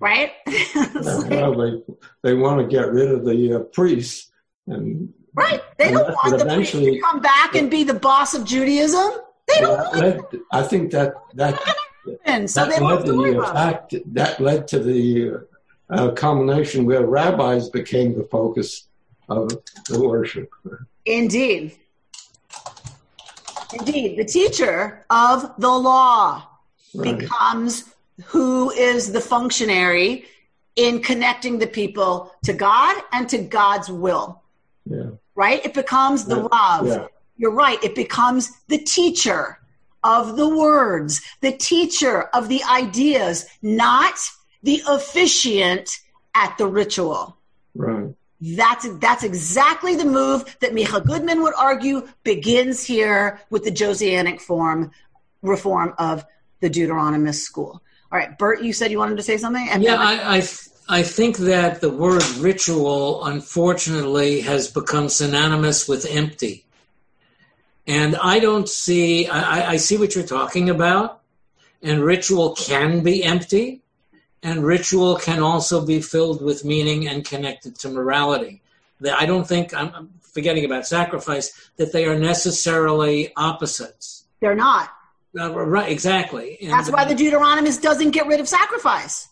Right? (laughs) well, they they want to get rid of the uh, priests and right. They don't want the priest to come back and be the boss of Judaism. They don't want led, I think that that. So that led to to the fact that led to the uh, culmination where rabbis became the focus of the worship. Indeed. Indeed. The teacher of the law Right. becomes who is the functionary in connecting the people to God and to God's will, Yeah. Right? It becomes the Rav. Yeah. You're right. It becomes the teacher of the words, the teacher of the ideas, not the officiant at the ritual. Right. That's that's exactly the move that Micha Goodman would argue begins here with the Josianic form reform of the Deuteronomist school. All right, Bert, you said you wanted to say something. And Yeah, I, I, I think that the word ritual, unfortunately, has become synonymous with empty. And I don't see, I, I- see what you're talking about. And ritual can be empty. And ritual can also be filled with meaning and connected to morality. That I don't think, I'm I'm forgetting about sacrifice, that they are necessarily opposites. they're not. Uh, right, exactly. And- That's why the Deuteronomist doesn't get rid of sacrifice.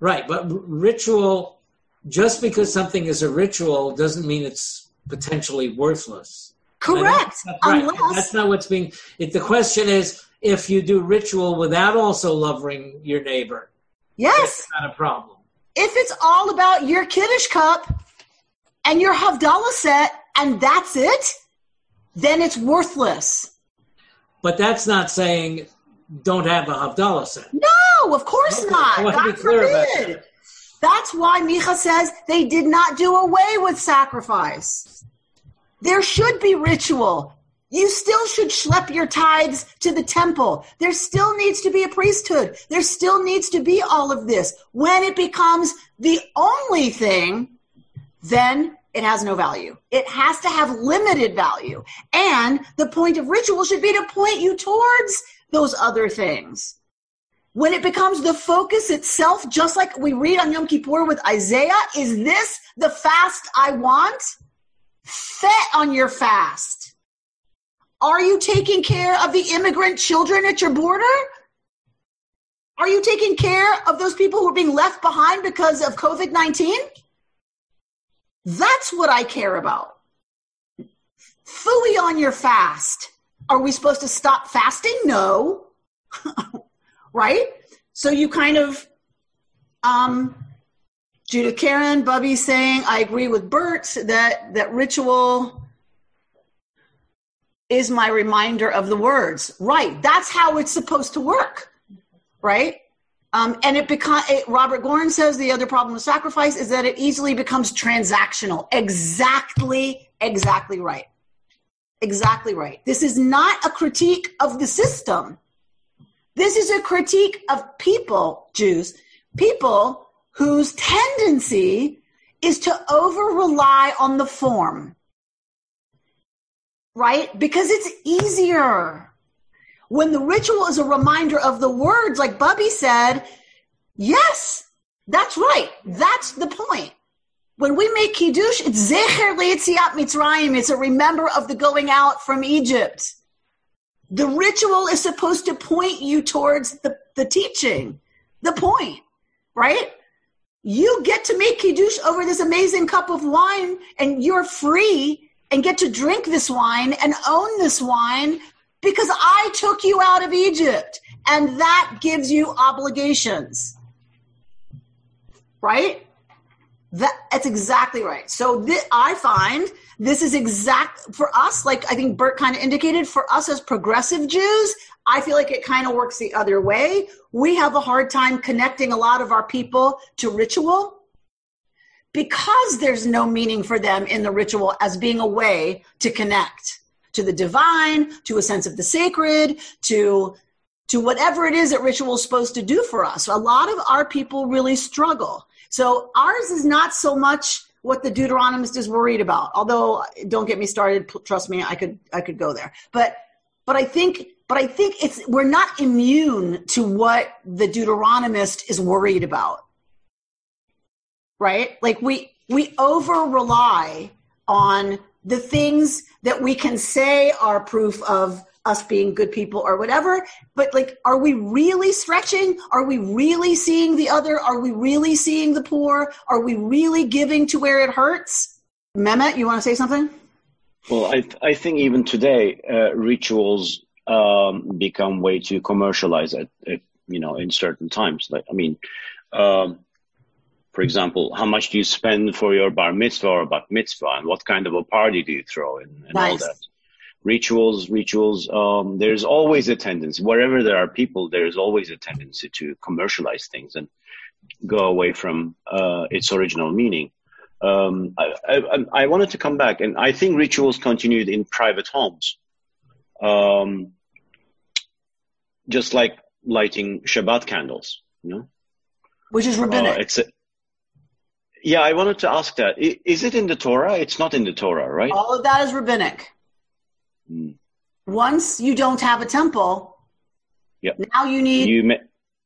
Right, but r- ritual, just because something is a ritual doesn't mean it's potentially worthless. Correct. That's right. Unless That's not what's being. It, the question is if you do ritual without also loving your neighbor, yes, that's not a problem. if it's all about your kiddush cup and your havdalah set and that's it, then it's worthless. But that's not saying don't have a Havdalah set. No, of course Okay, not. I want to be God clear about forbid. That's why Micha says they did not do away with sacrifice. There should be ritual. You still should schlep your tithes to the temple. There still needs to be a priesthood. There still needs to be all of this. When it becomes the only thing, then it has no value. It has to have limited value. And the point of ritual should be to point you towards those other things. When it becomes the focus itself, just like we read on Yom Kippur with Isaiah, is this the fast I want? Fet on your fast. Are you taking care of the immigrant children at your border? Are you taking care of those people who are being left behind because of COVID 19? That's what I care about. Fully on your fast. Are we supposed to stop fasting? No. (laughs) right? So you kind of, um, Judith Karen, Bubby saying, I agree with Bert that, that ritual is my reminder of the words. Right. That's how it's supposed to work. Right. Um, and it becomes Robert Goren says the other problem with sacrifice is that it easily becomes transactional. Exactly, exactly right. Exactly right. This is not a critique of the system. This is a critique of people, Jews, people whose tendency is to over rely on the form. Right? Because it's easier. When the ritual is a reminder of the words, like Bubby said, yes, that's right. That's the point. When we make Kiddush, it's Zecher Leitziat Mitzrayim. It's a remember of the going out from Egypt. The ritual is supposed to point you towards the, the teaching, the point, right? You get to make Kiddush over this amazing cup of wine and you're free and get to drink this wine and own this wine because I took you out of Egypt and that gives you obligations. Right? That, that's exactly right. So th- I find this is exact for us, like I think Bert kind of indicated, for us as progressive Jews, I feel like it kind of works the other way. We have a hard time connecting a lot of our people to ritual because there's no meaning for them in the ritual as being a way to connect to the divine, to a sense of the sacred, to to whatever it is that ritual is supposed to do for us. A lot of our people really struggle. So ours is not so much what the Deuteronomist is worried about. Although don't get me started, trust me, I could I could go there. But but I think but I think it's we're not immune to what the Deuteronomist is worried about. Right? Like we we over rely on the things that we can say are proof of us being good people or whatever but like are we really stretching? Are we really seeing the other? Are we really seeing the poor? Are we really giving to where it hurts? Mehmet you want to say something? Well i, I think even today uh, rituals um, become way too commercialized at, at, you know in certain times. Like i mean um, for example, how much do you spend for your bar mitzvah or bat mitzvah, and what kind of a party do you throw in, and nice. all that. Rituals, rituals. Um, there's always a tendency wherever there are people. There's always a tendency to commercialize things and go away from uh, its original meaning. Um, I, I, I, wanted to come back, and I think rituals continued in private homes, um, just like lighting Shabbat candles. You know, which is rabbinic. Uh, it's a, yeah, I wanted to ask that. Is it in the Torah? It's not in the Torah, right? All of that is rabbinic. Hmm. Once you don't have a temple, yep. now you need. You, ma-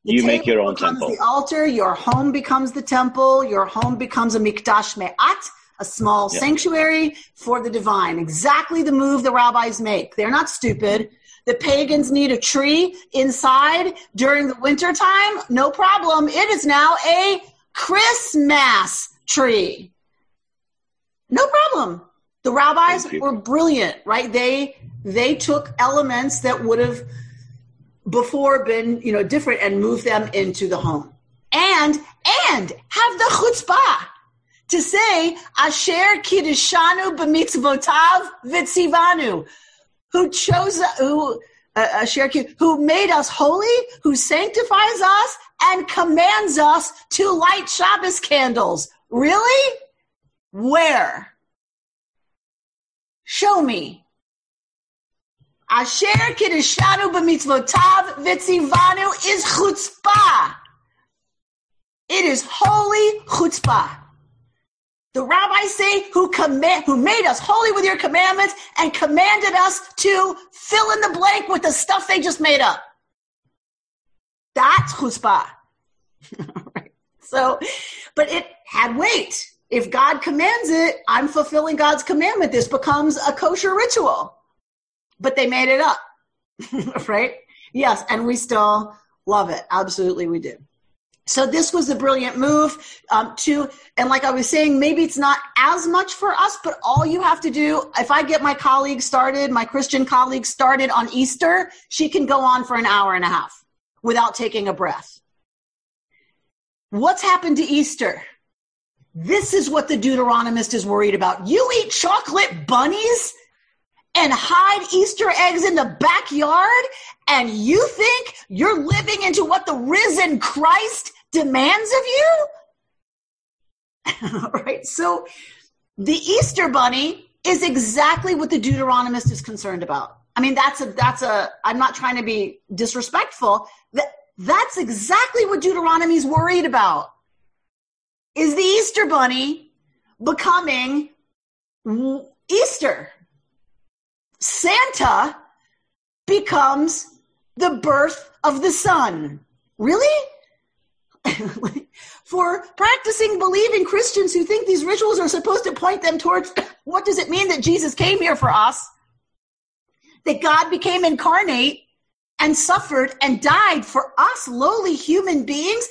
you make your own temple. The altar, your home becomes the temple, your home becomes a mikdash me'at, a small yep. sanctuary for the divine. Exactly the move the rabbis make. They're not stupid. The pagans need a tree inside during the winter time. No problem. It is now a Christmas tree. No problem. The rabbis were brilliant, right? They they took elements that would have before been, you know, different and moved them into the home. And and have the chutzpah to say Asher Kiddishanu b'mitzvotav v'tzivanu, who chose who uh, Asher who made us holy, who sanctifies us, and commands us to light Shabbos candles. Really? Where? Show me. Asher kiddushanu b'mitzvotav v'tzivanu is chutzpah. It is holy chutzpah. The rabbis say who command, who made us holy with your commandments and commanded us to fill in the blank with the stuff they just made up. That's chutzpah. (laughs) right. So, but it had weight. If God commands it, I'm fulfilling God's commandment. This becomes a kosher ritual. But they made it up. (laughs) right? Yes, and we still love it. Absolutely, we do. So this was a brilliant move um, to, and like I was saying, maybe it's not as much for us, but all you have to do, if I get my colleagues started, my Christian colleagues started on Easter, she can go on for an hour and a half without taking a breath. What's happened to Easter? This is what the Deuteronomist is worried about. You eat chocolate bunnies and hide Easter eggs in the backyard, and you think you're living into what the risen Christ demands of you? (laughs) right? So the Easter bunny is exactly what the Deuteronomist is concerned about. I mean, that's a, that's a, I'm not trying to be disrespectful. That, that's exactly what Deuteronomy is worried about. Is the Easter bunny becoming Easter? Santa becomes the birth of the sun. Really? (laughs) For practicing, believing Christians who think these rituals are supposed to point them towards (coughs) what does it mean that Jesus came here for us? That God became incarnate and suffered and died for us, lowly human beings.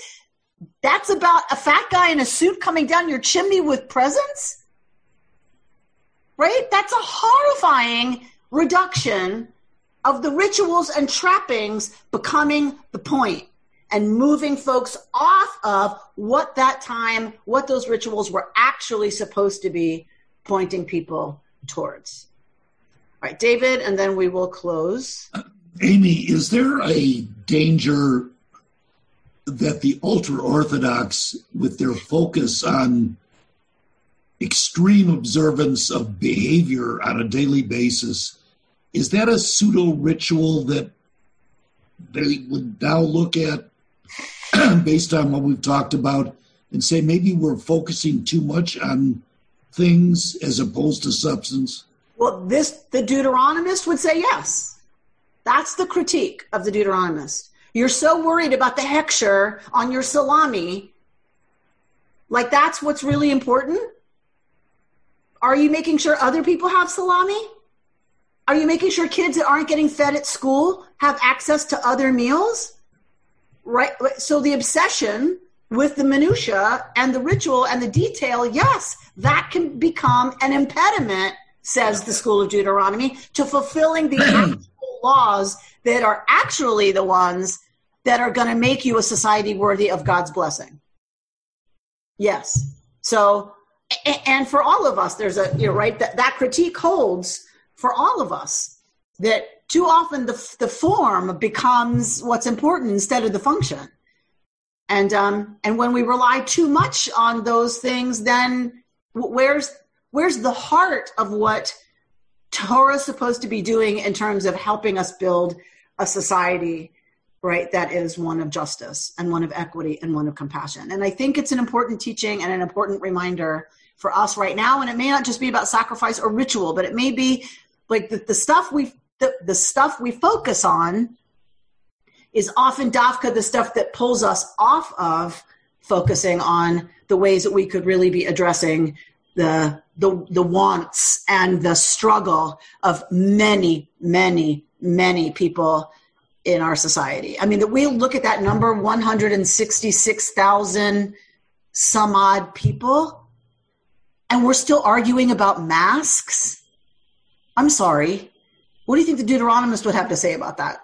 That's about a fat guy in a suit coming down your chimney with presents? Right? That's a horrifying reduction of the rituals and trappings becoming the point and moving folks off of what that time, what those rituals were actually supposed to be pointing people towards. All right, David, and then we will close. (clears throat) Amy, is there a danger that the ultra Orthodox, with their focus on extreme observance of behavior on a daily basis, is that a pseudo ritual that they would now look at (clears throat) based on what we've talked about and say maybe we're focusing too much on things as opposed to substance? Well, this the Deuteronomist would say yes. That's the critique of the Deuteronomist. You're so worried about the hechsher on your salami, like that's what's really important. Are you making sure other people have salami? Are you making sure kids that aren't getting fed at school have access to other meals? Right. So the obsession with the minutia and the ritual and the detail, yes, that can become an impediment, says the School of Deuteronomy, to fulfilling the (clears throat) laws that are actually the ones that are going to make you a society worthy of God's blessing. Yes. So, and for all of us, there's a, you're right, that, that critique holds for all of us that too often the, the form becomes what's important instead of the function. And, um, and when we rely too much on those things, then where's, where's the heart of what Torah is supposed to be doing in terms of helping us build a society, right, that is one of justice and one of equity and one of compassion. And I think it's an important teaching and an important reminder for us right now. And it may not just be about sacrifice or ritual, but it may be like the, the stuff we the, the stuff we focus on is often dafka the stuff that pulls us off of focusing on the ways that we could really be addressing the the the wants and the struggle of many many many people in our society. I mean that we look at that number 166,000 some odd people and we're still arguing about masks I'm sorry. What do you think the Deuteronomist would have to say about that?